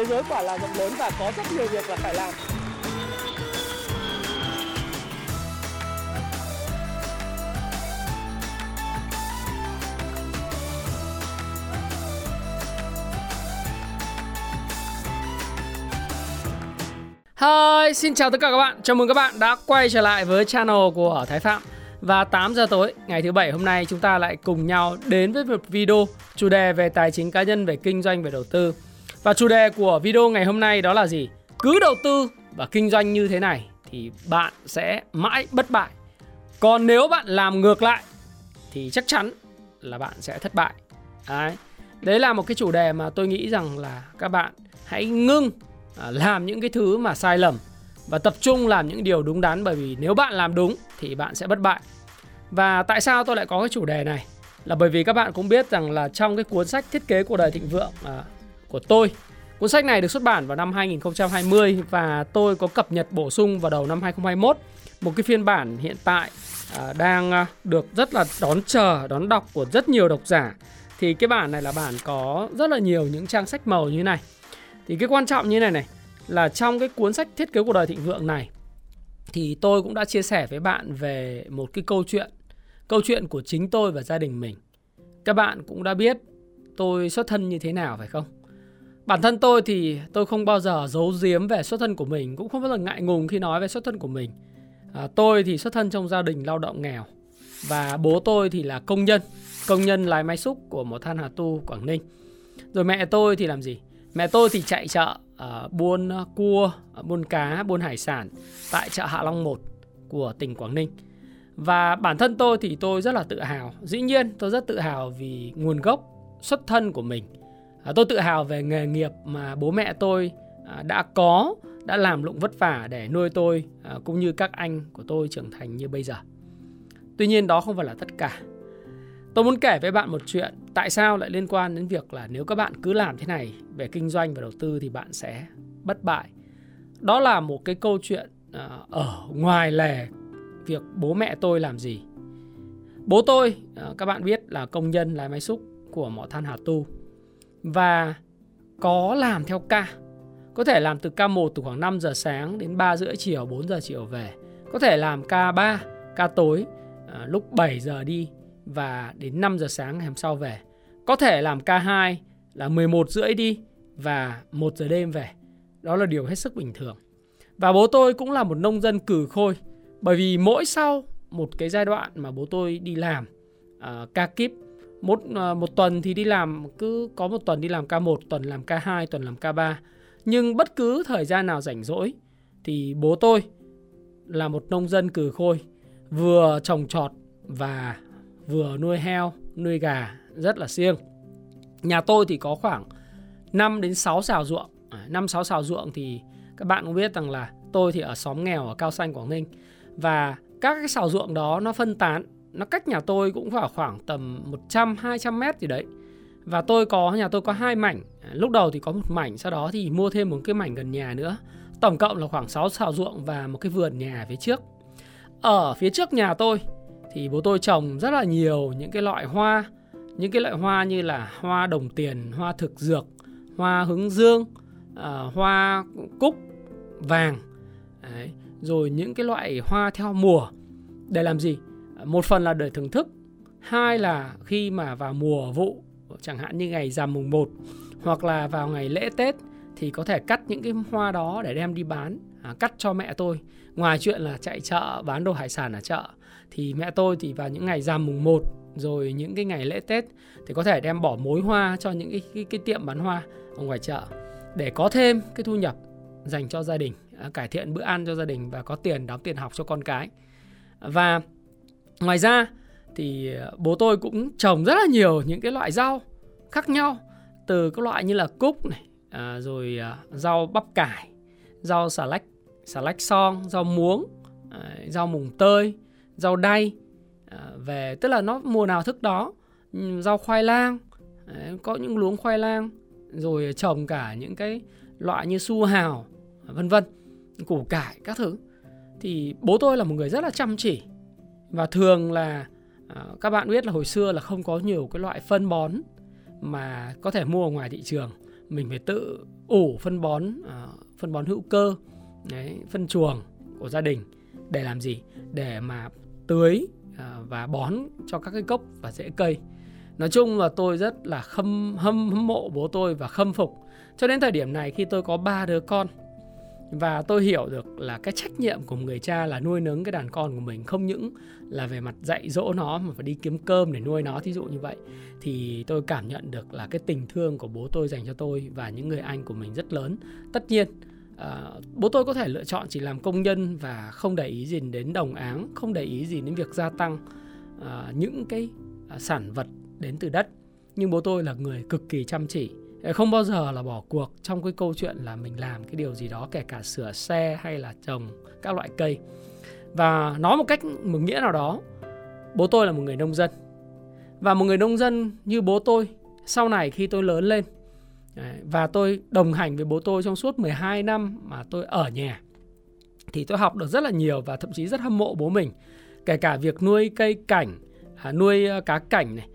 thế giới quả là rộng lớn và có rất nhiều việc là phải làm Hi, xin chào tất cả các bạn. Chào mừng các bạn đã quay trở lại với channel của Thái Phạm. Và 8 giờ tối ngày thứ bảy hôm nay chúng ta lại cùng nhau đến với một video chủ đề về tài chính cá nhân, về kinh doanh, về đầu tư. Và chủ đề của video ngày hôm nay đó là gì? Cứ đầu tư và kinh doanh như thế này thì bạn sẽ mãi bất bại. Còn nếu bạn làm ngược lại thì chắc chắn là bạn sẽ thất bại. Đấy. Đấy là một cái chủ đề mà tôi nghĩ rằng là các bạn hãy ngưng à, làm những cái thứ mà sai lầm và tập trung làm những điều đúng đắn, bởi vì nếu bạn làm đúng thì bạn sẽ bất bại. Và tại sao tôi lại có cái chủ đề này? Là bởi vì các bạn cũng biết rằng là trong cái cuốn sách thiết kế cuộc đời thịnh vượng à, của tôi. Cuốn sách này được xuất bản vào năm 2020 và tôi có cập nhật bổ sung vào đầu năm 2021 một cái phiên bản hiện tại à, đang à, được rất là đón chờ, đón đọc của rất nhiều độc giả. Thì cái bản này là bản có rất là nhiều những trang sách màu như này. Thì cái quan trọng như này này là trong cái cuốn sách thiết kế cuộc đời thịnh vượng này thì tôi cũng đã chia sẻ với bạn về một cái câu chuyện câu chuyện của chính tôi và gia đình mình. Các bạn cũng đã biết tôi xuất thân như thế nào phải không? Bản thân tôi thì tôi không bao giờ giấu giếm về xuất thân của mình cũng không bao giờ ngại ngùng khi nói về xuất thân của mình à, tôi thì xuất thân trong gia đình lao động nghèo và bố tôi thì là công nhân công nhân lái máy xúc của một than hà tu quảng ninh rồi mẹ tôi thì làm gì Mẹ tôi thì chạy chợ uh, buôn cua, buôn cá, buôn hải sản tại chợ Hạ Long 1 của tỉnh Quảng Ninh. Và bản thân tôi thì tôi rất là tự hào. Dĩ nhiên tôi rất tự hào vì nguồn gốc xuất thân của mình. À, tôi tự hào về nghề nghiệp mà bố mẹ tôi à, đã có, đã làm lụng vất vả để nuôi tôi à, cũng như các anh của tôi trưởng thành như bây giờ. Tuy nhiên đó không phải là tất cả. Tôi muốn kể với bạn một chuyện tại sao lại liên quan đến việc là nếu các bạn cứ làm thế này về kinh doanh và đầu tư thì bạn sẽ bất bại. Đó là một cái câu chuyện à, ở ngoài lề việc bố mẹ tôi làm gì. Bố tôi à, các bạn biết là công nhân lái máy xúc của mỏ than Hà Tu và có làm theo ca. Có thể làm từ ca 1 từ khoảng 5 giờ sáng đến 3 rưỡi chiều, 4 giờ chiều về. Có thể làm ca 3, ca tối à, lúc 7 giờ đi và đến 5 giờ sáng ngày hôm sau về. Có thể làm ca 2 là 11 rưỡi đi và 1 giờ đêm về. Đó là điều hết sức bình thường. Và bố tôi cũng là một nông dân cử khôi bởi vì mỗi sau một cái giai đoạn mà bố tôi đi làm uh, ca kíp một à, một tuần thì đi làm cứ có một tuần đi làm K1, tuần làm K2, tuần làm K3. Nhưng bất cứ thời gian nào rảnh rỗi thì bố tôi là một nông dân cừ khôi vừa trồng trọt và vừa nuôi heo, nuôi gà rất là siêng. Nhà tôi thì có khoảng 5 đến 6 xào ruộng. À, 5 6 xào ruộng thì các bạn cũng biết rằng là tôi thì ở xóm nghèo ở Cao Xanh Quảng Ninh và các cái xào ruộng đó nó phân tán, nó cách nhà tôi cũng vào khoảng tầm 100 200 mét gì đấy. Và tôi có nhà tôi có hai mảnh, lúc đầu thì có một mảnh, sau đó thì mua thêm một cái mảnh gần nhà nữa. Tổng cộng là khoảng 6 xào ruộng và một cái vườn nhà phía trước. Ở phía trước nhà tôi thì bố tôi trồng rất là nhiều những cái loại hoa những cái loại hoa như là hoa đồng tiền hoa thực dược hoa hướng dương uh, hoa cúc vàng Đấy. rồi những cái loại hoa theo mùa để làm gì một phần là để thưởng thức hai là khi mà vào mùa vụ chẳng hạn như ngày rằm mùng 1 hoặc là vào ngày lễ Tết thì có thể cắt những cái hoa đó để đem đi bán à, cắt cho mẹ tôi ngoài chuyện là chạy chợ bán đồ hải sản ở chợ thì mẹ tôi thì vào những ngày rằm mùng 1 rồi những cái ngày lễ Tết thì có thể đem bỏ mối hoa cho những cái, cái, cái tiệm bán hoa ở ngoài chợ để có thêm cái thu nhập dành cho gia đình, à, cải thiện bữa ăn cho gia đình và có tiền đóng tiền học cho con cái. Và ngoài ra thì ờ, bố tôi cũng trồng rất là nhiều những cái loại rau khác nhau từ các loại như là cúc này, à, rồi à, rau bắp cải, rau xà lách, xà lách son, rau muống, à, rau mùng tơi, rau đay à, về tức là nó mùa nào thức đó ừ, rau khoai lang à, có những luống khoai lang rồi à, trồng cả những cái loại như su hào à, vân vân củ cải các thứ. Thì bố tôi là một người rất là chăm chỉ và thường là à, các bạn biết là hồi xưa là không có nhiều cái loại phân bón mà có thể mua ở ngoài thị trường. Mình phải tự ủ phân bón à, phân bón hữu cơ đấy, phân chuồng của gia đình để làm gì? Để mà tưới à, và bón cho các cái cốc và rễ cây. Nói chung là tôi rất là khâm hâm hâm mộ bố tôi và khâm phục. Cho đến thời điểm này khi tôi có ba đứa con và tôi hiểu được là cái trách nhiệm của người cha là nuôi nấng cái đàn con của mình không những là về mặt dạy dỗ nó mà phải đi kiếm cơm để nuôi nó thí dụ như vậy. Thì tôi cảm nhận được là cái tình thương của bố tôi dành cho tôi và những người anh của mình rất lớn. Tất nhiên À, bố tôi có thể lựa chọn chỉ làm công nhân và không để ý gì đến đồng áng không để ý gì đến việc gia tăng à, những cái ờ, sản vật đến từ đất. Nhưng bố tôi là người cực kỳ chăm chỉ không bao giờ là bỏ cuộc trong cái câu chuyện là mình làm cái điều gì đó, kể cả sửa xe hay là trồng các loại cây. Và nói một cách một nghĩa nào đó, bố tôi là một người nông dân. Và một người nông dân như bố tôi, sau này khi tôi lớn lên và tôi đồng hành với bố tôi trong suốt 12 năm mà tôi ở nhà, thì tôi học được rất là nhiều và thậm chí rất hâm mộ bố mình. Kể cả việc nuôi cây cảnh à, nuôi ờ, cá cảnh này,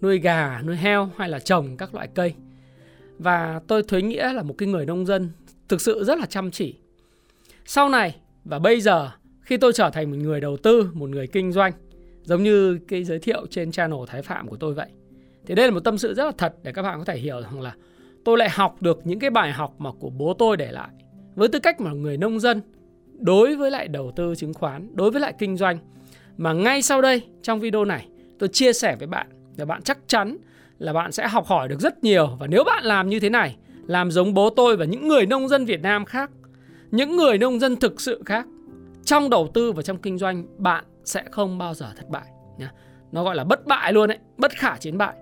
nuôi gà, nuôi heo hay là trồng các loại cây và tôi thấy nghĩa là một cái người nông dân thực sự rất là chăm chỉ. Sau này và bây giờ khi tôi trở thành một người đầu tư, một người kinh doanh giống như cái giới thiệu trên channel Thái Phạm của tôi vậy. Thì đây là một tâm sự rất là thật để các bạn có thể hiểu rằng là tôi lại học được những cái bài học mà của bố tôi để lại với tư cách mà người nông dân đối với lại đầu tư chứng khoán, đối với lại kinh doanh mà ngay sau đây trong video này tôi chia sẻ với bạn để bạn chắc chắn là bạn sẽ học hỏi được rất nhiều và nếu bạn làm như thế này, làm giống bố tôi và những người nông dân Việt Nam khác, những người nông dân thực sự khác trong đầu tư và trong kinh doanh bạn sẽ không bao giờ thất bại nhá. Nó gọi là bất bại luôn đấy, bất khả chiến bại.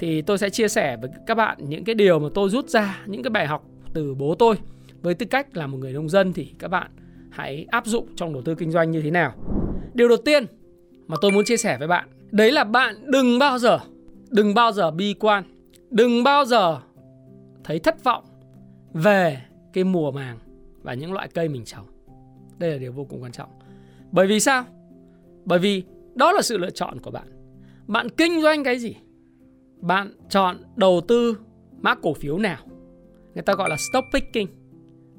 Thì tôi sẽ chia sẻ với các bạn những cái điều mà tôi rút ra, những cái bài học từ bố tôi với tư cách là một người nông dân thì các bạn hãy áp dụng trong đầu tư kinh doanh như thế nào. Điều đầu tiên mà tôi muốn chia sẻ với bạn, đấy là bạn đừng bao giờ đừng bao giờ bi quan. Đừng bao giờ thấy thất vọng về cái mùa màng và những loại cây mình trồng. Đây là điều vô cùng quan trọng. Bởi vì sao? Bởi vì đó là sự lựa chọn của bạn. Bạn kinh doanh cái gì? Bạn chọn đầu tư mã cổ phiếu nào? Người ta gọi là stock picking,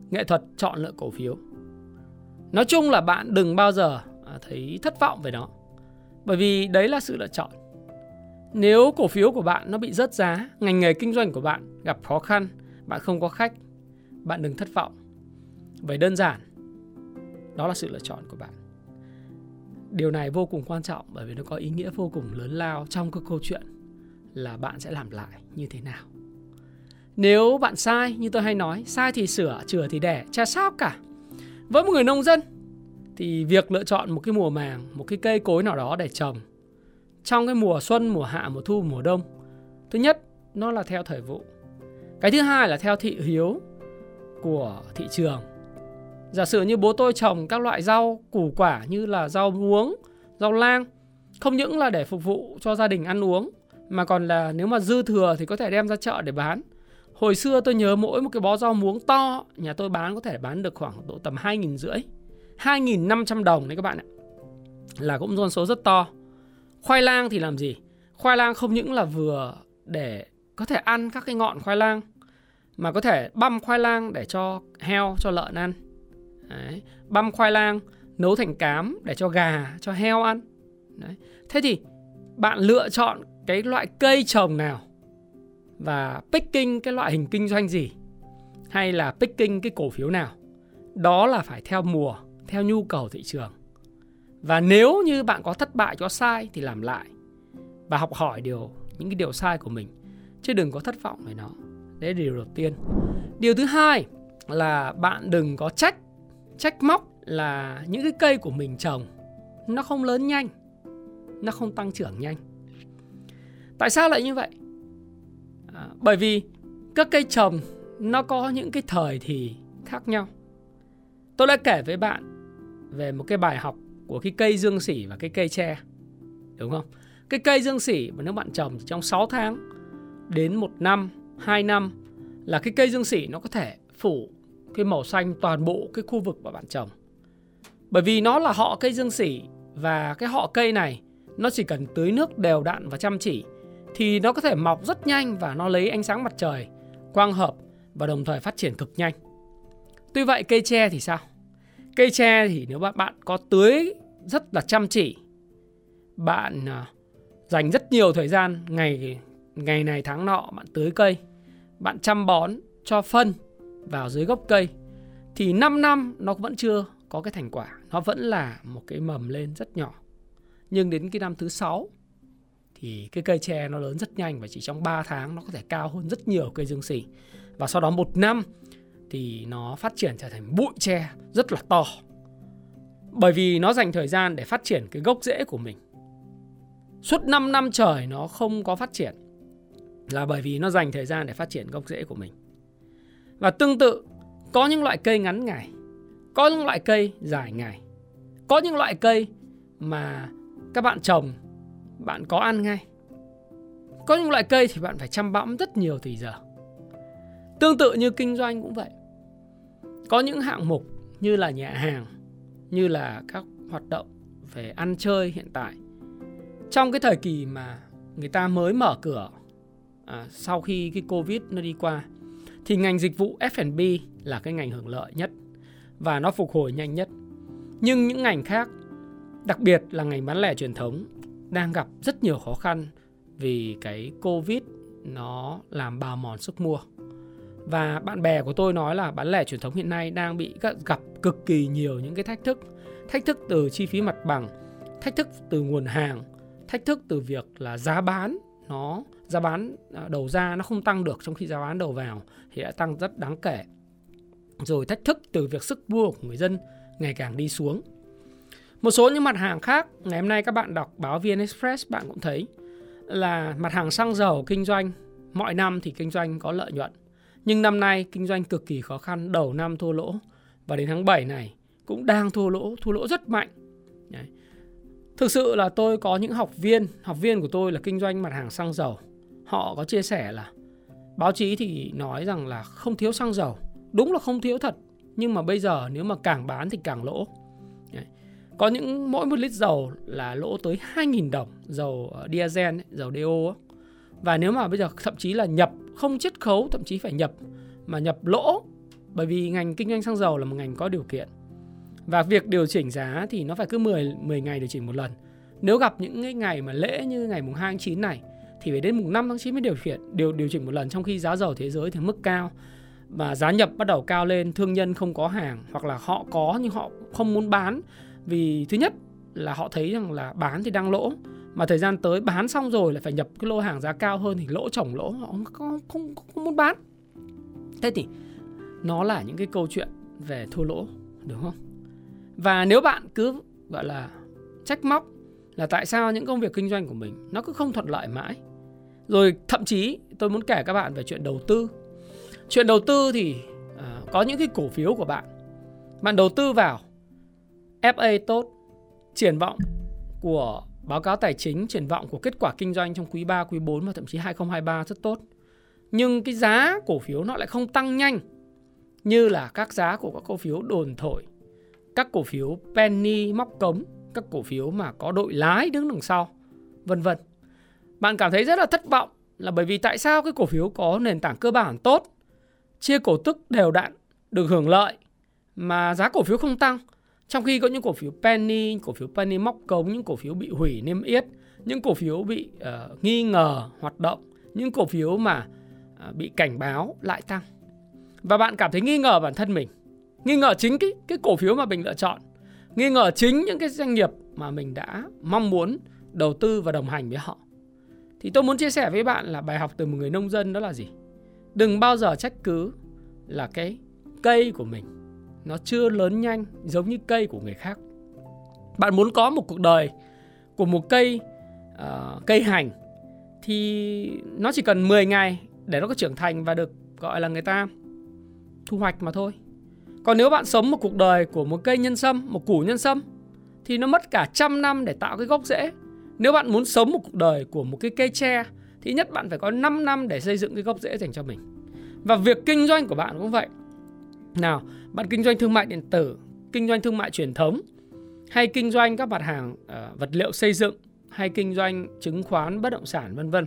nghệ thuật chọn lựa cổ phiếu. Nói chung là bạn đừng bao giờ à, thấy thất vọng về nó. Bởi vì đấy là sự lựa chọn nếu cổ phiếu của bạn nó bị rớt giá, ngành nghề kinh doanh của bạn gặp khó khăn, bạn không có khách, bạn đừng thất vọng. Vậy đơn giản, đó là sự lựa chọn của bạn. Điều này vô cùng quan trọng bởi vì nó có ý nghĩa vô cùng lớn lao trong cái câu chuyện là bạn sẽ làm lại như thế nào. Nếu bạn sai, như tôi hay nói, sai thì sửa, chừa thì đẻ, chả sao cả. Với một người nông dân thì việc lựa chọn một cái mùa màng, một cái cây cối nào đó để trồng trong cái mùa xuân, mùa hạ, mùa thu, mùa đông. Thứ nhất, nó là theo thời vụ. Cái thứ hai là theo thị hiếu của thị trường. Giả sử như bố tôi trồng các loại rau củ quả như là rau muống, rau lang, không những là để phục vụ cho gia đình ăn uống mà còn là nếu mà dư thừa thì có thể đem ra chợ để bán. Hồi xưa tôi nhớ mỗi một cái bó rau muống to nhà tôi bán có thể bán được khoảng độ tầm 2.000 rưỡi 2.500 đồng đấy các bạn ạ Là cũng con số rất to Khoai lang thì làm gì? Khoai lang không những là vừa để có thể ăn các cái ngọn khoai lang mà có thể băm khoai lang để cho heo, cho lợn ăn. Đấy. Băm khoai lang nấu thành cám để cho gà, cho heo ăn. Đấy. Thế thì bạn lựa chọn cái loại cây trồng nào và picking cái loại hình kinh doanh gì hay là picking cái cổ phiếu nào đó là phải theo mùa theo nhu cầu thị trường và nếu như bạn có thất bại có sai thì làm lại. Và học hỏi điều những cái điều sai của mình chứ đừng có thất vọng về nó. Đấy là điều đầu tiên. Điều thứ hai là bạn đừng có trách trách móc là những cái cây của mình trồng nó không lớn nhanh nó không tăng trưởng nhanh. Tại sao lại như vậy? À, bởi vì các cây trồng nó có những cái thời thì khác nhau. Tôi đã kể với bạn về một cái bài học của cái cây dương sỉ và cái cây tre. Đúng không? Cái cây dương sỉ mà nếu bạn trồng trong 6 tháng đến 1 năm, 2 năm là cái cây dương sỉ nó có thể phủ cái màu xanh toàn bộ cái khu vực mà bạn trồng. Bởi vì nó là họ cây dương sỉ và cái họ cây này nó chỉ cần tưới nước đều đặn và chăm chỉ thì nó có thể mọc rất nhanh và nó lấy ánh sáng mặt trời quang hợp và đồng thời phát triển cực nhanh. Tuy vậy cây tre thì sao? Cây tre thì nếu bạn bạn có tưới rất là chăm chỉ, bạn à, dành rất nhiều thời gian ngày ngày này tháng nọ bạn tưới cây, bạn chăm bón cho phân vào dưới gốc cây thì 5 năm nó vẫn chưa có cái thành quả, nó vẫn là một cái mầm lên rất nhỏ. Nhưng đến cái năm thứ sáu thì cái cây tre nó lớn rất nhanh và chỉ trong 3 tháng nó có thể cao hơn rất nhiều cây dương xỉ. Và sau đó một năm thì nó phát triển trở thành bụi tre rất là to. Bởi vì nó dành thời gian để phát triển cái gốc rễ của mình. Suốt 5 năm trời nó không có phát triển là bởi vì nó dành thời gian để phát triển gốc rễ của mình. Và tương tự, có những loại cây ngắn ngày, có những loại cây dài ngày, có những loại cây mà các bạn trồng bạn có ăn ngay. Có những loại cây thì bạn phải chăm bẵm rất nhiều thời giờ. Tương tự như kinh doanh cũng vậy. Có những hạng mục như là nhà hàng, như là các hoạt động về ăn chơi hiện tại. Trong cái thời kỳ mà người ta mới mở cửa à, sau khi cái Covid nó đi qua thì ngành dịch vụ F&B là cái ngành hưởng lợi nhất và nó phục hồi nhanh nhất. Nhưng những ngành khác, đặc biệt là ngành bán lẻ truyền thống đang gặp rất nhiều khó khăn vì cái Covid nó làm bào mòn sức mua. Và bạn bè của tôi nói là bán lẻ truyền thống hiện nay đang bị gặp cực kỳ nhiều những cái thách thức. Thách thức từ chi phí mặt bằng, thách thức từ nguồn hàng, thách thức từ việc là giá bán nó giá bán à, đầu ra nó không tăng được trong khi giá bán đầu vào thì đã tăng rất đáng kể. Rồi thách thức từ việc sức mua của người dân ngày càng đi xuống. Một số những mặt hàng khác, ngày hôm nay các bạn đọc báo VN Express bạn cũng thấy là mặt hàng xăng dầu kinh doanh mọi năm thì kinh doanh có lợi nhuận. Nhưng năm nay kinh doanh cực kỳ khó khăn, đầu năm thua lỗ và đến tháng 7 này cũng đang thua lỗ, thua lỗ rất mạnh. Đấy. Thực sự là tôi có những học viên, học viên của tôi là kinh doanh mặt hàng xăng dầu. Họ có chia sẻ là báo chí thì nói rằng là không thiếu xăng dầu. Đúng là không thiếu thật. Nhưng mà bây giờ nếu mà càng bán thì càng lỗ. Đấy. Có những mỗi một lít dầu là lỗ tới 2.000 đồng dầu ờ, diesel, dầu DO. Và nếu mà bây giờ thậm chí là nhập không chiết khấu, thậm chí phải nhập mà nhập lỗ bởi vì ngành kinh doanh xăng dầu là một ngành có điều kiện. Và việc điều chỉnh giá thì nó phải cứ 10, 10 ngày điều chỉnh một lần. Nếu gặp những cái ngày mà lễ như ngày mùng 2 tháng 9 này thì phải đến mùng 5 tháng 9 mới điều khiển điều điều chỉnh một lần trong khi giá dầu thế giới thì mức cao. Và giá nhập bắt đầu cao lên, thương nhân không có hàng hoặc là họ có nhưng họ không muốn bán vì thứ nhất là họ thấy rằng là bán thì đang lỗ mà thời gian tới bán xong rồi lại phải nhập cái lô hàng giá cao hơn thì lỗ chồng lỗ họ không, không, không, không muốn bán. Thế thì nó là những cái câu chuyện về thua lỗ đúng không? Và nếu bạn cứ gọi là trách móc là tại sao những công việc kinh doanh của mình nó cứ không thuận lợi mãi. Rồi thậm chí tôi muốn kể các bạn về chuyện đầu tư. Chuyện đầu tư thì à, có những cái cổ phiếu của bạn. Bạn đầu tư vào FA tốt, triển vọng của báo cáo tài chính, triển vọng của kết quả kinh doanh trong quý 3, quý 4 và thậm chí 2023 rất tốt. Nhưng cái giá cổ phiếu nó lại không tăng nhanh như là các giá của các cổ phiếu đồn thổi các cổ phiếu penny móc cống, các cổ phiếu mà có đội lái đứng đằng sau, vân vân. Bạn cảm thấy rất là thất vọng là bởi vì tại sao cái cổ phiếu có nền tảng cơ bản tốt, chia cổ tức đều đặn, được hưởng lợi mà giá cổ phiếu không tăng. Trong khi có những cổ phiếu penny, cổ phiếu penny móc cống, những cổ phiếu bị hủy niêm yết, những cổ phiếu bị uh, nghi ngờ hoạt động, những cổ phiếu mà uh, bị cảnh báo lại tăng. Và bạn cảm thấy nghi ngờ bản thân mình. Nghi ngờ chính cái cái cổ phiếu mà mình lựa chọn. Nghi ngờ chính những cái doanh nghiệp mà mình đã mong muốn đầu tư và đồng hành với họ. Thì tôi muốn chia sẻ với bạn là bài học từ một người nông dân đó là gì? Đừng bao giờ trách cứ là cái cây của mình nó chưa lớn nhanh giống như cây của người khác bạn muốn có một cuộc đời của một cây uh, cây hành thì nó chỉ cần 10 ngày để nó có trưởng thành và được gọi là người ta thu hoạch mà thôi còn nếu bạn sống một cuộc đời của một cây nhân sâm, một củ nhân sâm thì nó mất cả trăm năm để tạo cái gốc rễ. Nếu bạn muốn sống một cuộc đời của một cái cây tre thì nhất bạn phải có 5 năm để xây dựng cái gốc rễ dành cho mình. Và việc kinh doanh của bạn cũng vậy. Nào, bạn kinh doanh thương mại điện tử, kinh doanh thương mại truyền thống hay kinh doanh các mặt hàng uh, vật liệu xây dựng hay kinh doanh chứng khoán bất động sản vân vân.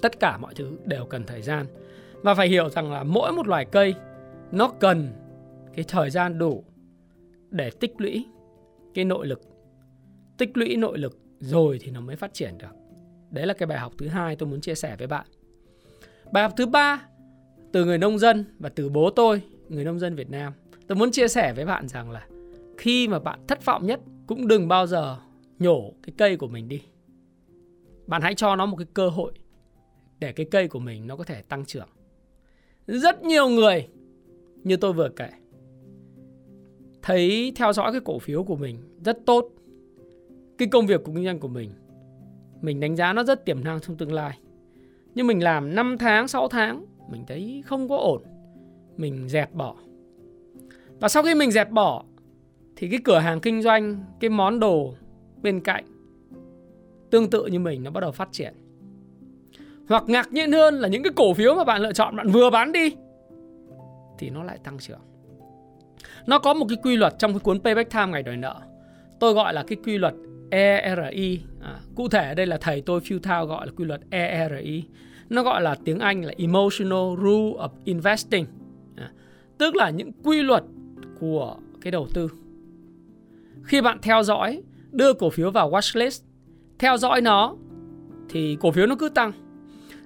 Tất cả mọi thứ đều cần thời gian. và phải hiểu rằng là mỗi một loài cây nó cần cái thời gian đủ để tích lũy cái nội lực tích lũy nội lực rồi thì nó mới phát triển được đấy là cái bài học thứ hai tôi muốn chia sẻ với bạn bài học thứ ba từ người nông dân và từ bố tôi người nông dân Việt Nam. Tôi muốn chia sẻ với bạn rằng là khi mà bạn thất vọng nhất cũng đừng bao giờ nhổ cái cây của mình đi. Bạn hãy cho nó một cái cơ hội để cái cây của mình nó có thể tăng trưởng. Rất nhiều người, như tôi vừa kể, thấy theo dõi cái cổ phiếu của mình rất tốt, cái công việc của kinh doanh của mình mình đánh giá nó rất tiềm năng trong tương lai. Nhưng mình làm 5 tháng 6 tháng, mình thấy không có ổn mình dẹp bỏ. Và sau khi mình dẹp bỏ thì cái cửa hàng kinh doanh cái món đồ bên cạnh tương tự như mình nó bắt đầu phát triển. Hoặc ngạc nhiên hơn là những cái cổ phiếu mà bạn lựa chọn bạn vừa bán đi thì nó lại tăng trưởng. Nó có một cái quy luật trong cái cuốn Payback Time ngày đòi nợ. Tôi gọi là cái quy luật ERI à, cụ thể ở đây là thầy tôi Phil Thao gọi là quy luật ERI nó gọi là tiếng Anh là Emotional Rule of Investing à, tức là những quy luật của cái đầu tư. Khi bạn theo dõi đưa cổ phiếu vào watchlist theo dõi nó thì cổ phiếu nó cứ tăng.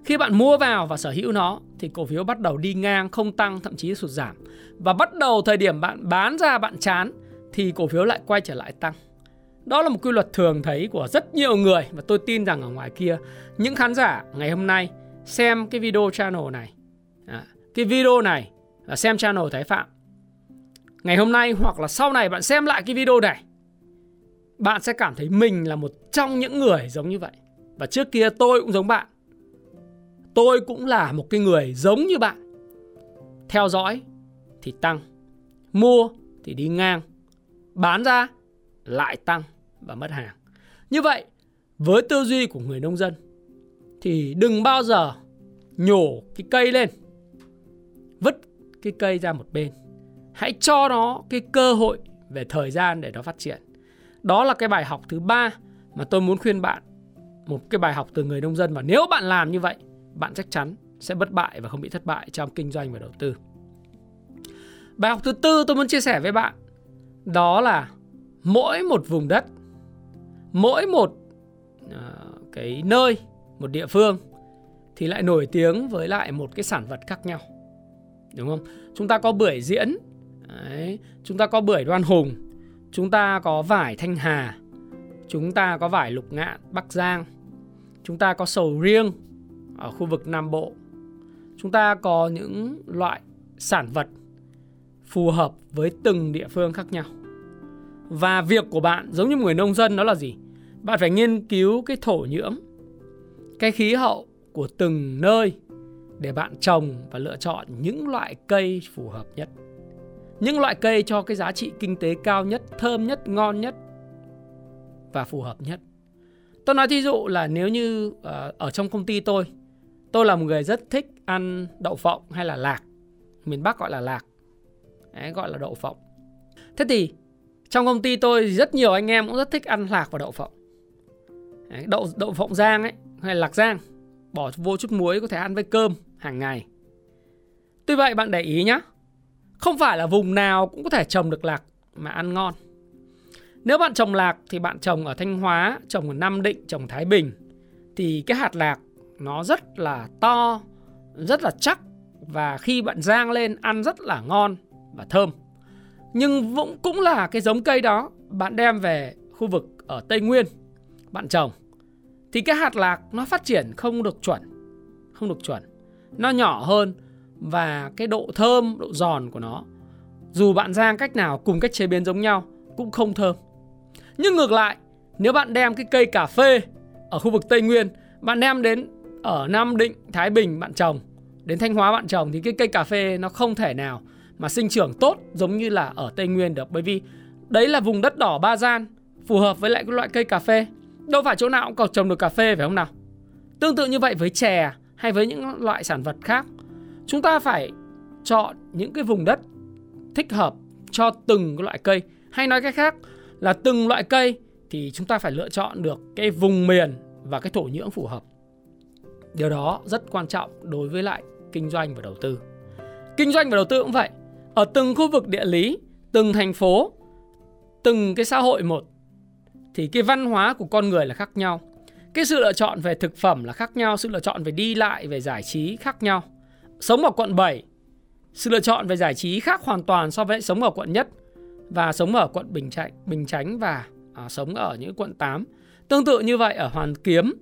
Khi bạn mua vào và sở hữu nó thì cổ phiếu bắt đầu đi ngang không tăng thậm chí sụt giảm. Và bắt đầu thời điểm bạn bán ra bạn chán thì cổ phiếu lại quay trở lại tăng. Đó là một quy luật thường thấy của rất nhiều người và tôi tin rằng ở ngoài kia những khán giả ngày hôm nay xem cái video channel này à, cái video này là xem channel Thái Phạm. Ngày hôm nay hoặc là sau này bạn xem lại cái video này, bạn sẽ cảm thấy mình là một trong những người giống như vậy. Và trước kia tôi cũng giống bạn. Tôi cũng là một cái người giống như bạn. Theo dõi thì tăng, mua thì đi ngang, bán ra lại tăng và mất hàng. Như vậy, với tư duy của người nông dân thì đừng bao giờ nhổ cái cây lên cái cây ra một bên. Hãy cho nó cái cơ hội về thời gian để nó phát triển. Đó là cái bài học thứ ba mà tôi muốn khuyên bạn. Một cái bài học từ người nông dân và nếu bạn làm như vậy bạn chắc chắn sẽ bất bại và không bị thất bại trong kinh doanh và đầu tư. Bài học thứ tư tôi muốn chia sẻ với bạn đó là mỗi một vùng đất mỗi một uh, cái nơi một địa phương thì lại nổi tiếng với lại một cái sản vật khác nhau đúng không? Chúng ta có bưởi diễn. Đấy, chúng ta có bưởi đoan hùng. Chúng ta có vải thanh hà. Chúng ta có vải lục ngạn bắc giang. Chúng ta có sầu riêng ở khu vực nam bộ. Chúng ta có những loại sản vật phù hợp với từng địa phương khác nhau. Và việc của bạn giống như một người nông dân đó là gì? Bạn phải nghiên cứu cái thổ nhưỡng cái khí hậu của từng nơi để bạn trồng và lựa chọn những loại cây phù hợp nhất. Những loại cây cho cái giá trị kinh tế cao nhất thơm nhất ngon nhất và phù hợp nhất. Tôi nói thí dụ là nếu như ờ, ở trong công ty tôi tôi là một người rất thích ăn đậu phộng hay là lạc. Miền bắc gọi là lạc. Đấy, gọi là đậu phộng. Thế thì trong công ty tôi rất nhiều anh em cũng rất thích ăn lạc và đậu phộng. Đấy, đậu đậu phộng rang ấy hay lạc rang bỏ vô chút muối có thể ăn với cơm hàng ngày. Tuy vậy, bạn để ý nhé không phải là vùng nào cũng có thể trồng được lạc mà ăn ngon. Nếu bạn trồng lạc thì bạn trồng ở thanh hóa, trồng ở nam định, trồng thái bình, thì cái hạt lạc nó rất là to, rất là chắc và khi bạn rang lên ăn rất là ngon và thơm. Nhưng cũng cũng là cái giống cây đó bạn đem về khu vực ở Tây Nguyên bạn trồng, thì cái hạt lạc nó phát triển không được chuẩn, không được chuẩn nó nhỏ hơn và cái độ thơm độ giòn của nó dù bạn rang cách nào cùng cách chế biến giống nhau cũng không thơm. Nhưng ngược lại nếu bạn đem cái cây cà phê ở khu vực Tây Nguyên bạn đem đến ở Nam Định, Thái Bình bạn trồng đến Thanh Hóa bạn trồng thì cái cây cà phê nó không thể nào mà sinh trưởng tốt giống như là ở Tây Nguyên được. Bởi vì đấy là vùng đất đỏ ba gian phù hợp với lại cái loại cây cà phê. Đâu phải chỗ nào cũng có trồng được cà phê phải không nào? Tương tự như vậy với chè hay với những loại sản vật khác chúng ta phải chọn những cái vùng đất thích hợp cho từng loại cây hay nói cách khác là từng loại cây thì chúng ta phải lựa chọn được cái vùng miền và cái thổ nhưỡng phù hợp điều đó rất quan trọng đối với lại kinh doanh và đầu tư. Kinh doanh và đầu tư cũng vậy. Ở từng khu vực địa lý, từng thành phố, từng cái xã hội một thì cái văn hóa của con người là khác nhau. Cái sự lựa chọn về thực phẩm là khác nhau, sự lựa chọn về đi lại, về giải trí khác nhau. Sống ở quận 7, sự lựa chọn về giải trí khác hoàn toàn so với sống ở quận nhất và sống ở quận Bình Chánh, Bình Chánh và à, sống ở những quận 8. Tương tự như vậy ở Hoàn Kiếm,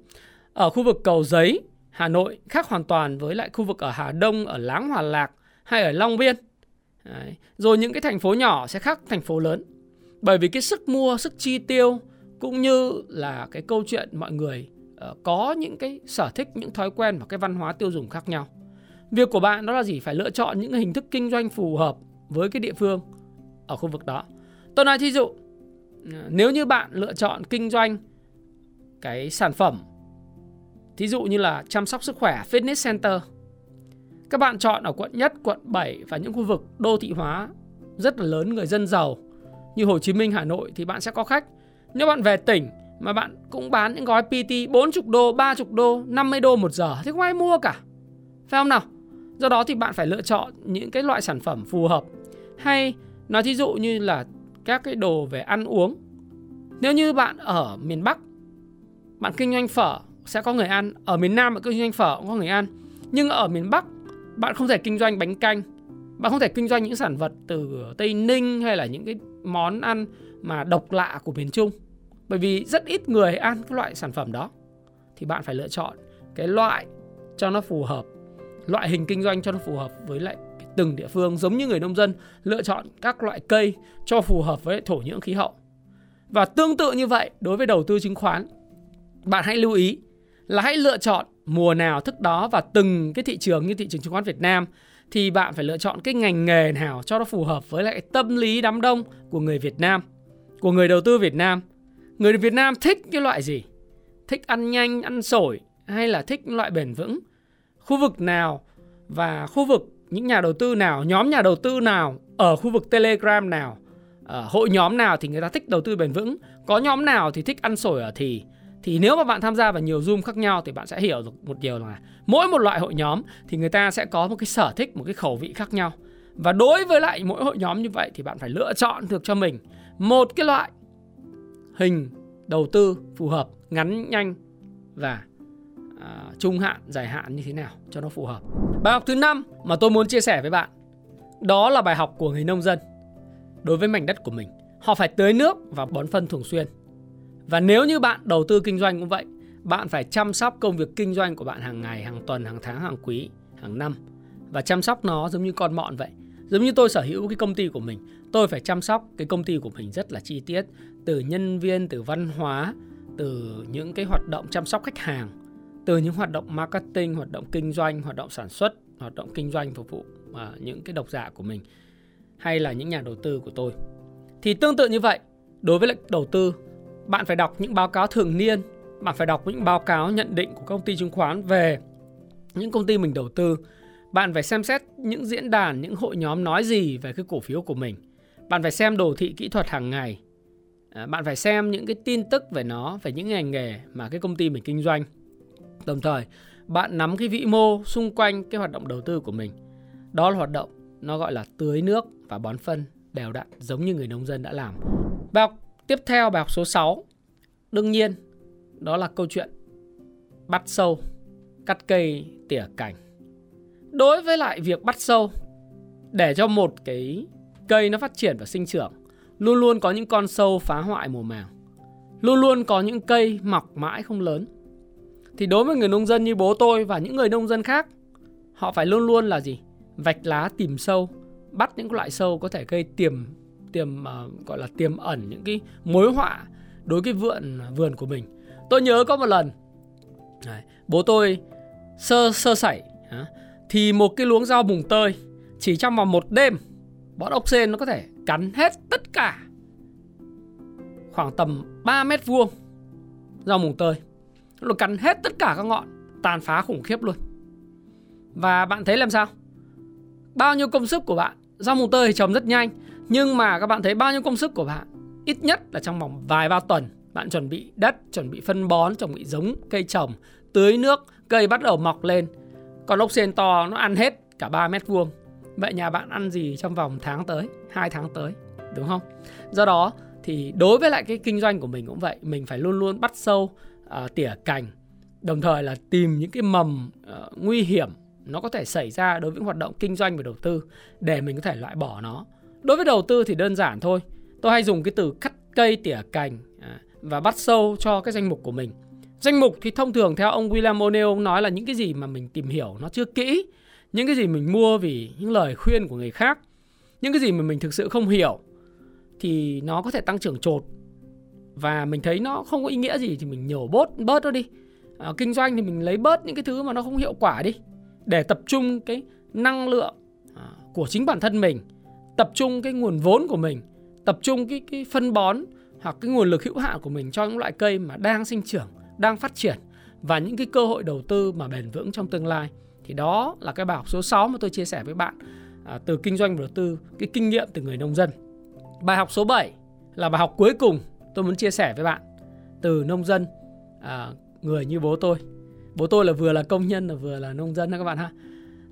ở khu vực Cầu Giấy, Hà Nội khác hoàn toàn với lại khu vực ở Hà Đông, ở Láng Hòa Lạc hay ở Long Biên. Đấy. Rồi những cái thành phố nhỏ sẽ khác thành phố lớn. Bởi vì cái sức mua, sức chi tiêu cũng như là cái câu chuyện mọi người uh, có những cái sở thích, những thói quen và cái văn hóa tiêu dùng khác nhau. Việc của bạn đó là gì? Phải lựa chọn những hình thức kinh doanh phù hợp với cái địa phương ở khu vực đó. Tôi nói thí dụ, ờ, nếu như bạn lựa chọn kinh doanh cái sản phẩm thí dụ như là chăm sóc sức khỏe fitness center các bạn chọn ở quận nhất, quận 7 và những khu vực đô thị hóa rất là lớn người dân giàu như Hồ Chí Minh, Hà Nội thì bạn sẽ có khách. Nếu bạn về tỉnh mà bạn cũng bán những gói PT 40 đô, 30 đô, 50 đô một giờ thì không ai mua cả. Phải không nào? Do đó thì bạn phải lựa chọn những cái loại sản phẩm phù hợp. Hay nói thí dụ như là các cái đồ về ăn uống. Nếu như bạn ở miền Bắc, bạn kinh doanh phở sẽ có người ăn. Ở miền Nam bạn kinh doanh phở cũng có người ăn. Nhưng ở miền Bắc bạn không thể kinh doanh bánh canh. Bạn không thể kinh doanh những sản vật từ Tây Ninh hay là những cái món ăn mà độc lạ của miền Trung. Bởi vì rất ít người ăn các loại sản phẩm đó. Thì bạn phải lựa chọn cái loại cho nó phù hợp loại hình kinh doanh cho nó phù hợp với lại từng địa phương giống như người nông dân lựa chọn các loại cây cho phù hợp với thổ nhưỡng khí hậu. Và tương tự như vậy đối với đầu tư chứng khoán, bạn hãy lưu ý là hãy lựa chọn mùa nào thức đó và từng cái thị trường như thị trường chứng khoán Việt Nam thì bạn phải lựa chọn cái ngành nghề nào cho nó phù hợp với lại tâm lý đám đông của người Việt Nam, của người đầu tư Việt Nam. Người Việt Nam thích cái loại gì? Thích ăn nhanh, ăn sổi hay là thích loại bền vững? khu vực nào và khu vực những nhà đầu tư nào, nhóm nhà đầu tư nào ở khu vực Telegram nào, ở hội nhóm nào thì người ta thích đầu tư bền vững, có nhóm nào thì thích ăn sổi ở thì thì nếu mà bạn tham gia vào nhiều Zoom khác nhau thì bạn sẽ hiểu được một điều là mỗi một loại hội nhóm thì người ta sẽ có một cái sở thích, một cái khẩu vị khác nhau. Và đối với lại mỗi hội nhóm như vậy thì bạn phải lựa chọn được cho mình một cái loại hình đầu tư phù hợp, ngắn, nhanh và uh, trung hạn, dài hạn như thế nào cho nó phù hợp. Bài học thứ năm mà tôi muốn chia sẻ với bạn đó là bài học của người nông dân đối với mảnh đất của mình. Họ phải tưới nước và bón phân thường xuyên. Và nếu như bạn đầu tư kinh doanh cũng vậy, bạn phải chăm sóc công việc kinh doanh của bạn hàng ngày, hàng tuần, hàng tháng, hàng quý, hàng năm và chăm sóc nó giống như con mọn vậy. Giống như tôi sở hữu cái công ty của mình, tôi phải chăm sóc cái công ty của mình rất là chi tiết, từ nhân viên, từ văn hóa, từ những cái hoạt động chăm sóc khách hàng, từ những hoạt động marketing, hoạt động kinh doanh, hoạt động sản xuất, hoạt động kinh doanh phục vụ à, những cái độc giả của mình hay là những nhà đầu tư của tôi. Thì tương tự như vậy, đối với lệnh đầu tư, bạn phải đọc những báo cáo thường niên, bạn phải đọc những báo cáo nhận định của công ty chứng khoán về những công ty mình đầu tư. Bạn phải xem xét những diễn đàn, những hội nhóm nói gì về cái cổ phiếu của mình. Bạn phải xem đồ thị kỹ thuật hàng ngày. À, bạn phải xem những cái tin tức về nó, về những ngành nghề mà cái công ty mình kinh doanh. Đồng thời, bạn nắm cái vĩ mô xung quanh cái hoạt động đầu tư của mình. Đó là hoạt động nó gọi là tưới nước và bón phân đều đặn giống như người nông dân đã làm. Và tiếp theo bài học số 6. Đương nhiên, đó là câu chuyện bắt sâu, cắt cây, tỉa cành Đối với lại việc bắt sâu để cho một cái cây nó phát triển và sinh trưởng, luôn luôn có những con sâu phá hoại mùa màng. Luôn luôn có những cây mọc mãi không lớn thì đối với người nông dân như bố tôi và những người nông dân khác họ phải luôn luôn là gì vạch lá tìm sâu bắt những loại sâu có thể gây tiềm tiềm uh, gọi là tiềm ẩn những cái mối họa đối với vườn vườn của mình. Tôi nhớ có một lần này, bố tôi sơ sơ sẩy thì một cái luống rau mùng tơi chỉ trong vòng một đêm bọn ốc sên nó có thể cắn hết tất cả khoảng tầm 3 mét vuông rau mùng tơi. Nó cắn hết tất cả các ngọn tàn phá khủng khiếp luôn. Và bạn thấy làm sao? Bao nhiêu công sức của bạn rau mùng tơi thì trồng rất nhanh nhưng mà các bạn thấy bao nhiêu công sức của bạn ít nhất là trong vòng vài ba tuần bạn chuẩn bị đất chuẩn bị phân bón chuẩn bị giống cây trồng tưới nước cây bắt đầu mọc lên Còn ốc sen to nó ăn hết cả 3 mét vuông. Vậy nhà bạn ăn gì trong vòng tháng tới, 2 tháng tới, đúng không? Do đó thì đối với lại cái kinh doanh của mình cũng vậy, mình phải luôn luôn bắt sâu, uh, tỉa cành, đồng thời là tìm những cái mầm uh, nguy hiểm nó có thể xảy ra đối với hoạt động kinh doanh và đầu tư để mình có thể loại bỏ nó. Đối với đầu tư thì đơn giản thôi. Tôi hay dùng cái từ cắt cây tỉa cành à, và bắt sâu cho cái danh mục của mình. Danh mục thì thông thường theo ông William O'Neill ông nói là những cái gì mà mình tìm hiểu nó chưa kỹ, những cái gì mình mua vì những lời khuyên của người khác, những cái gì mà mình thực sự không hiểu thì nó có thể tăng trưởng trột và mình thấy nó không có ý nghĩa gì thì mình nhổ bớt bớt nó đi. À, kinh doanh thì mình lấy bớt những cái thứ mà nó không hiệu quả đi để tập trung cái năng lượng à, của chính bản thân mình, tập trung cái nguồn vốn của mình, tập trung cái cái phân bón hoặc cái nguồn lực hữu hạn của mình cho những loại cây mà đang sinh trưởng, đang phát triển và những cái cơ hội đầu tư mà bền vững trong tương lai. Thì đó là cái bài học số 6 mà tôi chia sẻ với bạn à, từ kinh doanh và đầu tư, cái kinh nghiệm từ người nông dân. Bài học số 7 là bài học cuối cùng tôi muốn chia sẻ với bạn từ nông dân à, người như bố tôi bố tôi là vừa là công nhân là vừa là nông dân đó các bạn ha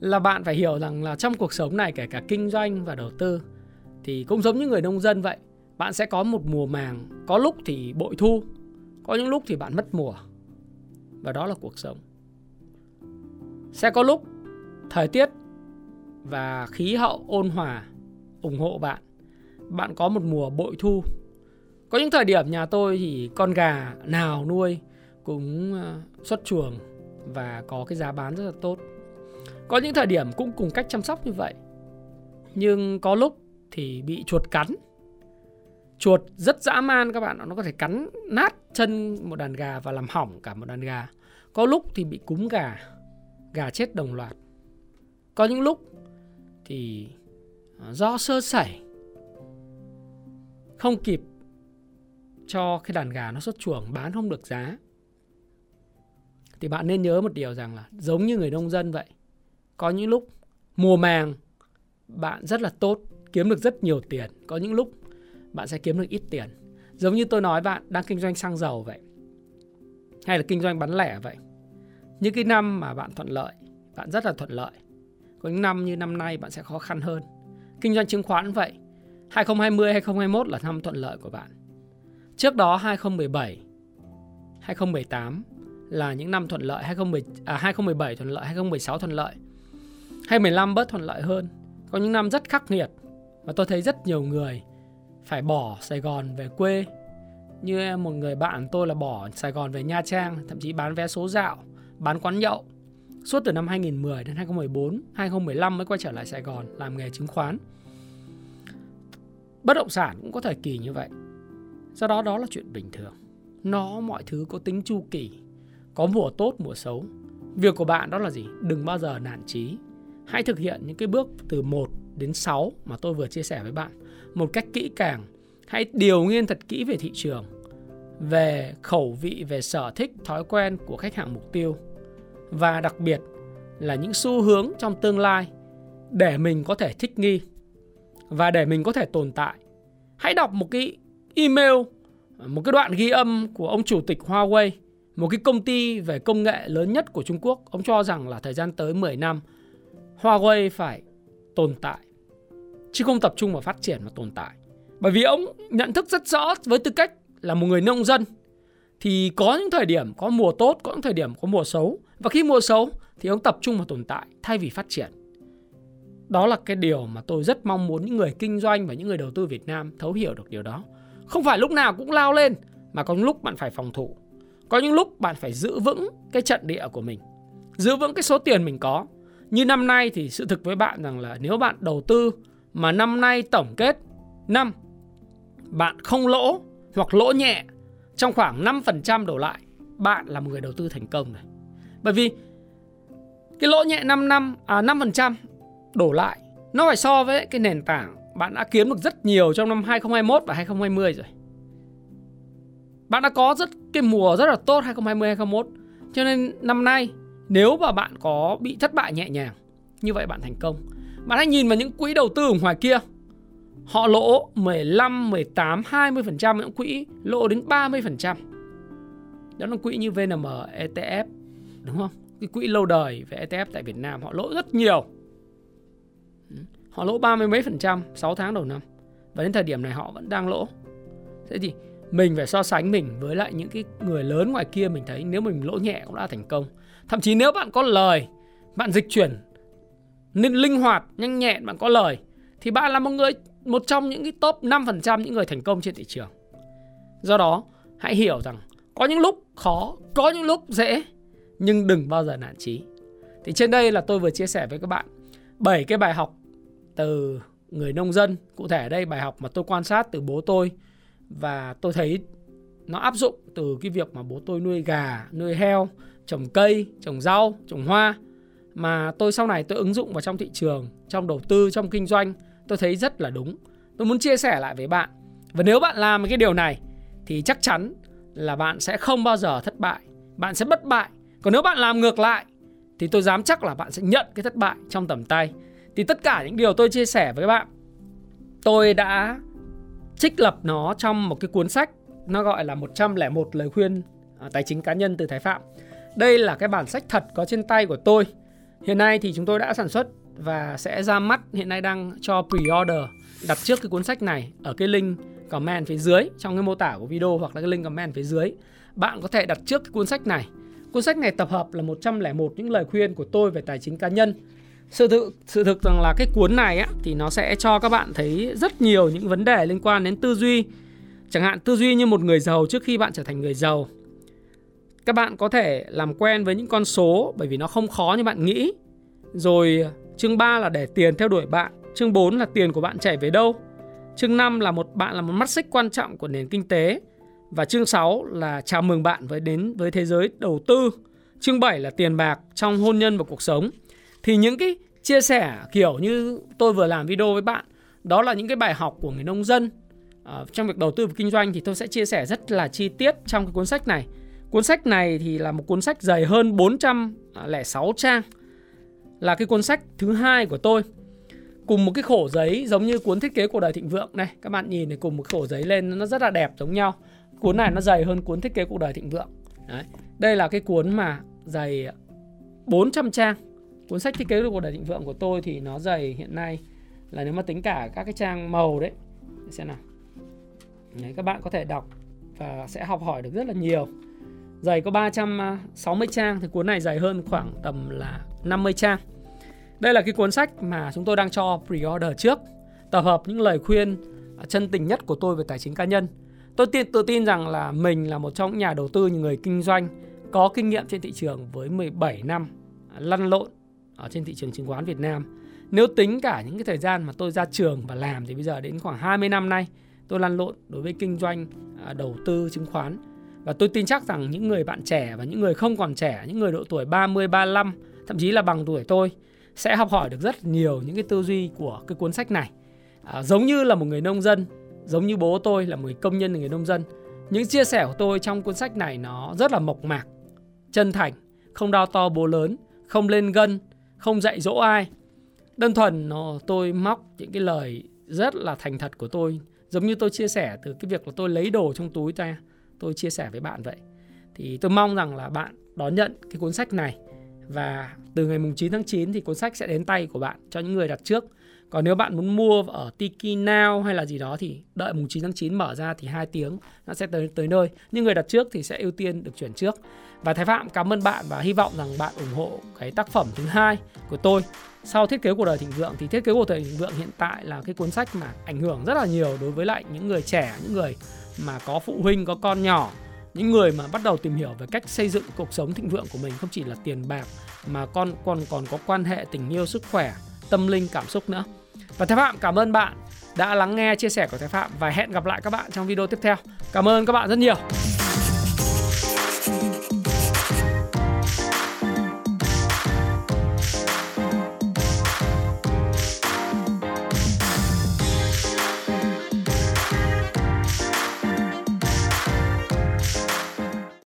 là bạn phải hiểu rằng là trong cuộc sống này, kể cả kinh doanh và đầu tư, thì cũng giống như người nông dân vậy. Bạn sẽ có một mùa màng, có lúc thì bội thu, có những lúc thì bạn mất mùa. Và đó là cuộc sống. Sẽ có lúc thời tiết và khí hậu ôn hòa, ủng hộ bạn. Bạn có một mùa bội thu. Có những thời điểm nhà tôi thì con gà nào nuôi cũng ờ, xuất chuồng và có cái giá bán rất là tốt. Có những thời điểm cũng cùng cách chăm sóc như vậy. Nhưng có lúc thì bị chuột cắn. Chuột rất dã man các bạn, nó có thể cắn nát chân một đàn gà và làm hỏng cả một đàn gà. Có lúc thì bị cúm gà, gà chết đồng loạt. Có những lúc thì à, do sơ sẩy không kịp cho cái đàn gà nó xuất chuồng bán không được giá thì bạn nên nhớ một điều rằng là giống như người nông dân vậy có những lúc mùa màng bạn rất là tốt kiếm được rất nhiều tiền. Có những lúc bạn sẽ kiếm được ít tiền. Giống như tôi nói bạn đang kinh doanh xăng dầu vậy hay là kinh doanh bán lẻ vậy. Những cái năm mà bạn thuận lợi bạn rất là thuận lợi. Có những năm như năm nay bạn sẽ khó khăn hơn. Kinh doanh chứng khoán vậy 2020 2021 là năm thuận lợi của bạn. Trước đó 2017 2018 là những năm thuận lợi 2010, à, 2017 thuận lợi 2016 thuận lợi. 2015 bớt thuận lợi hơn. Có những năm rất khắc nghiệt và tôi thấy rất nhiều người phải bỏ Sài Gòn về quê. Như một người bạn tôi là bỏ Sài Gòn về Nha Trang, thậm chí bán vé số dạo, bán quán nhậu. Suốt từ năm 2010 đến 2014 2015 mới quay trở lại Sài Gòn làm nghề chứng khoán. Bất động sản cũng có thời kỳ như vậy. Do đó đó là chuyện bình thường. Nó, mọi thứ có tính chu kỳ, có mùa tốt, mùa xấu. Việc của bạn đó là gì? Đừng bao giờ nản chí hãy thực hiện những cái bước từ 1 đến 6 mà tôi vừa chia sẻ với bạn. Một cách kỹ càng hãy điều nghiên thật kỹ về thị trường về khẩu vị về sở thích thói quen của khách hàng mục tiêu. Và đặc biệt là những xu hướng trong tương lai để mình có thể thích nghi và để mình có thể tồn tại. Hãy đọc một cái email một cái đoạn ghi âm của ông chủ tịch Huawei một cái công ty về công nghệ lớn nhất của Trung Quốc, ông cho rằng là thời gian tới 10 năm Huawei phải tồn tại chứ không tập trung vào phát triển mà tồn tại. Bởi vì ông nhận thức rất rõ với tư cách là một người nông dân thì có những thời điểm có mùa tốt, có những thời điểm có mùa xấu và khi mùa xấu thì ông tập trung vào tồn tại thay vì phát triển. Đó là cái điều mà tôi rất mong muốn những người kinh doanh và những người đầu tư Việt Nam thấu hiểu được điều đó. Không phải lúc nào cũng lao lên mà có những lúc bạn phải phòng thủ có những lúc bạn phải giữ vững cái trận địa của mình giữ vững cái số tiền mình có như năm nay thì sự thực với bạn rằng là nếu bạn đầu tư mà năm nay tổng kết năm, bạn không lỗ hoặc lỗ nhẹ, trong khoảng 5% đổ lại, bạn là một người đầu tư thành công này bởi vì cái lỗ nhẹ 5 năm à 5% đổ lại, nó phải so với cái nền tảng bạn đã kiếm được rất nhiều trong năm 2021 và 2020 rồi bạn đã có rất, cái mùa rất là tốt 2020 2021. Cho nên năm nay nếu mà bạn có bị thất bại nhẹ nhàng, như vậy bạn thành công. Bạn hãy nhìn vào những quỹ đầu tư ở ngoài kia. Họ lỗ 15, 18, 20%, những quỹ lỗ đến 30%. Đó là quỹ như VNM, ETF, đúng không? cái quỹ lâu đời về ETF tại Việt Nam họ lỗ rất nhiều. Ừ, họ lỗ ba mươi mấy phần trăm 6 tháng đầu năm. Và đến thời điểm này họ vẫn đang lỗ. Thế thì mình phải so sánh mình với lại những cái người lớn ngoài kia mình thấy nếu mình lỗ nhẹ cũng đã thành công. Thậm chí nếu bạn có lời, bạn dịch chuyển nên linh hoạt, nhanh nhẹn, bạn có lời thì bạn là một người một trong những cái top 5% những người thành công trên thị trường. Do đó, hãy hiểu rằng có những lúc khó, có những lúc dễ nhưng đừng bao giờ nản chí. Thì trên đây là tôi vừa chia sẻ với các bạn 7 cái bài học từ người nông dân. Cụ thể ở đây bài học mà tôi quan sát từ bố tôi và tôi thấy nó áp dụng từ cái việc mà bố tôi nuôi gà, nuôi heo, trồng cây, trồng rau, trồng hoa mà tôi sau này tôi ứng dụng vào trong thị trường, trong đầu tư, trong kinh doanh, tôi thấy rất là đúng. Tôi muốn chia sẻ lại với bạn. Và nếu bạn làm cái điều này thì chắc chắn là bạn sẽ không bao giờ thất bại, bạn sẽ bất bại. Còn nếu bạn làm ngược lại thì tôi dám chắc là bạn sẽ nhận cái thất bại trong tầm tay. Thì tất cả những điều tôi chia sẻ với các bạn tôi đã trích lập nó trong một cái cuốn sách nó gọi là 101 lời khuyên à, tài chính cá nhân từ Thái Phạm. Đây là cái bản sách thật có trên tay của tôi. Hiện nay thì chúng tôi đã sản xuất và sẽ ra mắt, hiện nay đang cho pre-order đặt trước cái cuốn sách này ở cái link comment phía dưới trong cái mô tả của video hoặc là cái link comment phía dưới. Bạn có thể đặt trước cái cuốn sách này. Cuốn sách này tập hợp là 101 những lời khuyên của tôi về tài chính cá nhân. Sự thực sự thực rằng là cái cuốn này á, thì nó sẽ cho các bạn thấy rất nhiều những vấn đề liên quan đến tư duy. Chẳng hạn, tư duy như một người giàu trước khi bạn trở thành người giàu. Các bạn có thể làm quen với những con số bởi vì nó không khó như bạn nghĩ. Rồi chương 3 là để tiền theo đuổi bạn, chương 4 là tiền của bạn chảy về đâu. Chương 5 là một bạn là một mắt xích quan trọng của nền kinh tế và chương 6 là chào mừng bạn với đến với thế giới đầu tư. Chương 7 là tiền bạc trong hôn nhân và cuộc sống. Thì những cái chia sẻ kiểu như tôi vừa làm video với bạn, đó là những cái bài học của người nông dân à, trong việc đầu tư và kinh doanh thì tôi sẽ chia sẻ rất là chi tiết trong cái cuốn sách này. Cuốn sách này thì là một cuốn sách dày hơn 406 à, trang. Là cái cuốn sách thứ hai của tôi. Cùng một cái khổ giấy giống như cuốn thiết kế cuộc đời thịnh vượng này. Các bạn nhìn này cùng một khổ giấy lên nó rất là đẹp giống nhau. Cuốn này nó dày hơn cuốn thiết kế cuộc đời thịnh vượng. Đấy. đây là cái cuốn mà dày 400 trang. Cuốn sách thiết kế cuộc đời thịnh vượng của tôi thì nó dày hiện nay là nếu mà tính cả các cái trang màu đấy. Xem nào. Đấy, các bạn có thể đọc và sẽ học hỏi được rất là nhiều dày có 360 trang thì cuốn này dày hơn khoảng tầm là 50 trang đây là cái cuốn sách mà chúng tôi đang cho pre-order trước, tập hợp những lời khuyên chân tình nhất của tôi về tài chính cá nhân. Tôi tin, tự tin rằng là mình là một trong những nhà đầu tư, những người kinh doanh có kinh nghiệm trên thị trường với 17 năm lăn lộn ở trên thị trường chứng khoán Việt Nam. Nếu tính cả những cái thời gian mà tôi ra trường và làm thì bây giờ đến khoảng 20 năm nay tôi lăn lộn đối với kinh doanh à, đầu tư chứng khoán. Và tôi tin chắc rằng những người bạn trẻ và những người không còn trẻ, những người độ tuổi 30, 35, thậm chí là bằng tuổi tôi sẽ học hỏi được rất nhiều những cái tư duy của cái cuốn sách này. À, giống như là một người nông dân giống như bố tôi là một người công nhân người nông dân. Những chia sẻ của tôi trong cuốn sách này nó rất là mộc mạc chân thành không đau to bố lớn không lên gân không dạy dỗ ai. Đơn thuần nó tôi móc những cái lời rất là thành thật của tôi giống như tôi chia sẻ từ cái việc là tôi lấy đồ trong túi ra tôi chia sẻ với bạn vậy thì tôi mong rằng là bạn đón nhận cái cuốn sách này và từ ngày mùng 9 tháng 9 thì cuốn sách sẽ đến tay của bạn cho những người đặt trước. Còn nếu bạn muốn mua ở Tiki Now hay là gì đó thì đợi mùng 9 tháng 9 mở ra thì 2 tiếng nó sẽ tới tới nơi. Nhưng người đặt trước thì sẽ ưu tiên được chuyển trước. Và Thái Phạm cảm ơn bạn và hy vọng rằng bạn ủng hộ cái tác phẩm thứ hai của tôi. Sau thiết kế cuộc đời thịnh vượng thì thiết kế cuộc đời thịnh vượng hiện tại là cái cuốn sách mà ảnh hưởng rất là nhiều đối với lại những người trẻ, những người mà có phụ huynh, có con nhỏ. Những người mà bắt đầu tìm hiểu về cách xây dựng cuộc sống thịnh vượng của mình không chỉ là tiền bạc mà con còn còn có quan hệ tình yêu sức khỏe tâm linh cảm xúc nữa. Và thái phạm cảm ơn bạn đã lắng nghe chia sẻ của thái phạm và hẹn gặp lại các bạn trong video tiếp theo. Cảm ơn các bạn rất nhiều.